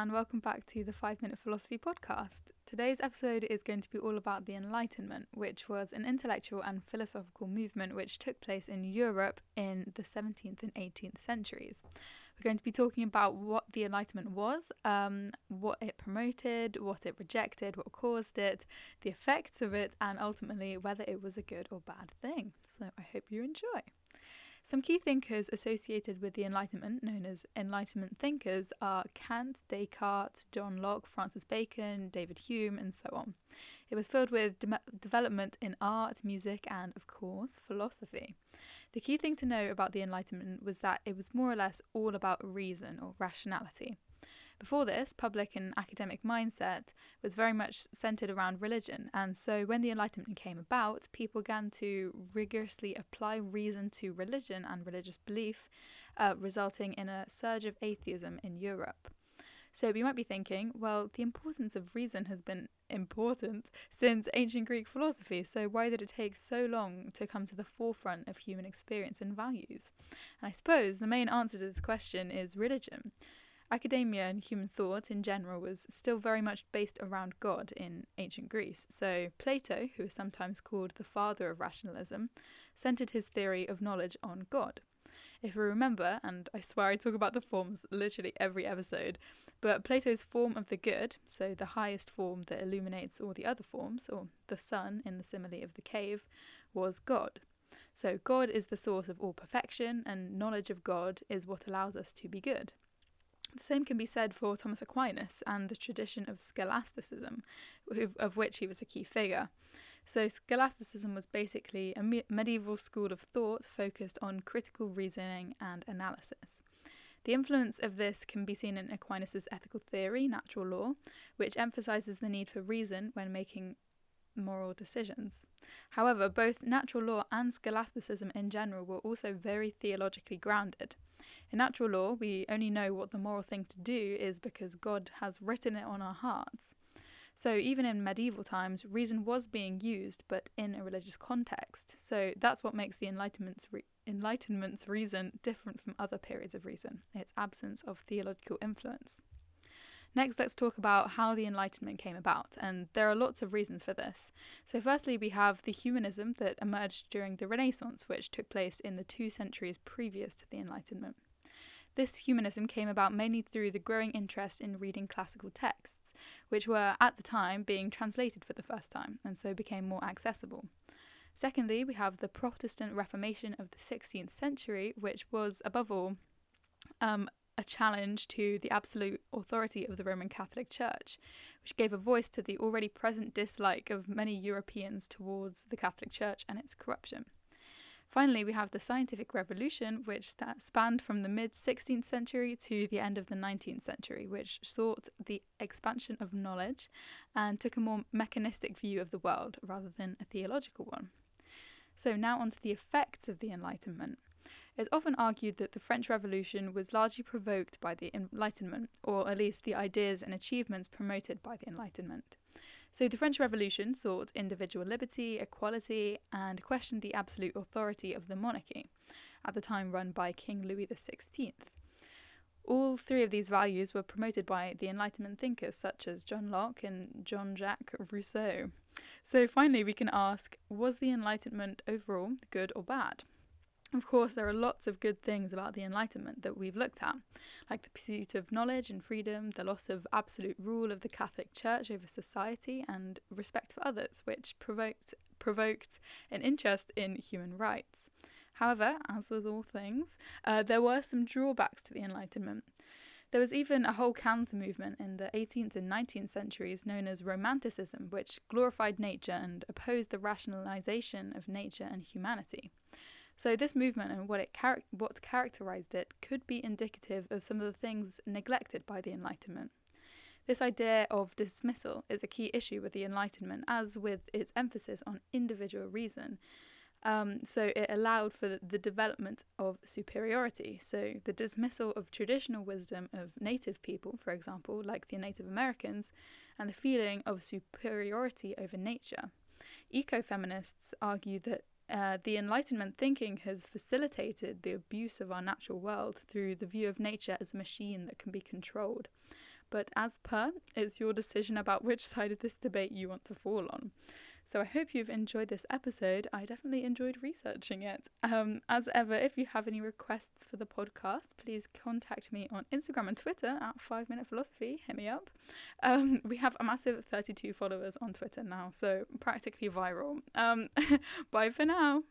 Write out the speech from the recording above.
and welcome back to the 5 Minute Philosophy podcast. Today's episode is going to be all about the Enlightenment, which was an intellectual and philosophical movement which took place in Europe in the 17th and 18th centuries. We're going to be talking about what the Enlightenment was, um, what it promoted, what it rejected, what caused it, the effects of it, and ultimately whether it was a good or bad thing. So I hope you enjoy. Some key thinkers associated with the Enlightenment, known as Enlightenment thinkers, are Kant, Descartes, John Locke, Francis Bacon, David Hume, and so on. It was filled with de- development in art, music, and, of course, philosophy. The key thing to know about the Enlightenment was that it was more or less all about reason or rationality. Before this, public and academic mindset was very much centered around religion, and so when the Enlightenment came about, people began to rigorously apply reason to religion and religious belief, uh, resulting in a surge of atheism in Europe. So we might be thinking, well, the importance of reason has been important since ancient Greek philosophy, so why did it take so long to come to the forefront of human experience and values? And I suppose the main answer to this question is religion. Academia and human thought in general was still very much based around God in ancient Greece. So, Plato, who is sometimes called the father of rationalism, centered his theory of knowledge on God. If we remember, and I swear I talk about the forms literally every episode, but Plato's form of the good, so the highest form that illuminates all the other forms, or the sun in the simile of the cave, was God. So, God is the source of all perfection, and knowledge of God is what allows us to be good. The same can be said for Thomas Aquinas and the tradition of scholasticism, of which he was a key figure. So, scholasticism was basically a me- medieval school of thought focused on critical reasoning and analysis. The influence of this can be seen in Aquinas' ethical theory, natural law, which emphasizes the need for reason when making moral decisions. However, both natural law and scholasticism in general were also very theologically grounded. In natural law, we only know what the moral thing to do is because God has written it on our hearts. So, even in medieval times, reason was being used, but in a religious context. So, that's what makes the Enlightenment's, re- Enlightenment's reason different from other periods of reason its absence of theological influence. Next, let's talk about how the Enlightenment came about, and there are lots of reasons for this. So, firstly, we have the humanism that emerged during the Renaissance, which took place in the two centuries previous to the Enlightenment. This humanism came about mainly through the growing interest in reading classical texts, which were at the time being translated for the first time, and so became more accessible. Secondly, we have the Protestant Reformation of the 16th century, which was, above all, um, a challenge to the absolute authority of the Roman Catholic Church, which gave a voice to the already present dislike of many Europeans towards the Catholic Church and its corruption. Finally, we have the scientific revolution, which spanned from the mid 16th century to the end of the 19th century, which sought the expansion of knowledge and took a more mechanistic view of the world rather than a theological one. So, now on to the effects of the Enlightenment. It's often argued that the French Revolution was largely provoked by the Enlightenment, or at least the ideas and achievements promoted by the Enlightenment. So the French Revolution sought individual liberty, equality, and questioned the absolute authority of the monarchy, at the time run by King Louis XVI. All three of these values were promoted by the Enlightenment thinkers such as John Locke and Jean Jacques Rousseau. So finally, we can ask was the Enlightenment overall good or bad? Of course, there are lots of good things about the Enlightenment that we've looked at, like the pursuit of knowledge and freedom, the loss of absolute rule of the Catholic Church over society, and respect for others, which provoked, provoked an interest in human rights. However, as with all things, uh, there were some drawbacks to the Enlightenment. There was even a whole counter movement in the 18th and 19th centuries known as Romanticism, which glorified nature and opposed the rationalization of nature and humanity. So this movement and what it char- what characterized it could be indicative of some of the things neglected by the Enlightenment. This idea of dismissal is a key issue with the Enlightenment, as with its emphasis on individual reason. Um, so it allowed for the development of superiority. So the dismissal of traditional wisdom of native people, for example, like the Native Americans, and the feeling of superiority over nature. Ecofeminists argue that uh, the Enlightenment thinking has facilitated the abuse of our natural world through the view of nature as a machine that can be controlled. But as per, it's your decision about which side of this debate you want to fall on. So I hope you've enjoyed this episode. I definitely enjoyed researching it. Um, as ever, if you have any requests for the podcast, please contact me on Instagram and Twitter at 5 Minute Philosophy. Hit me up. Um, we have a massive 32 followers on Twitter now, so practically viral. Um, bye for now.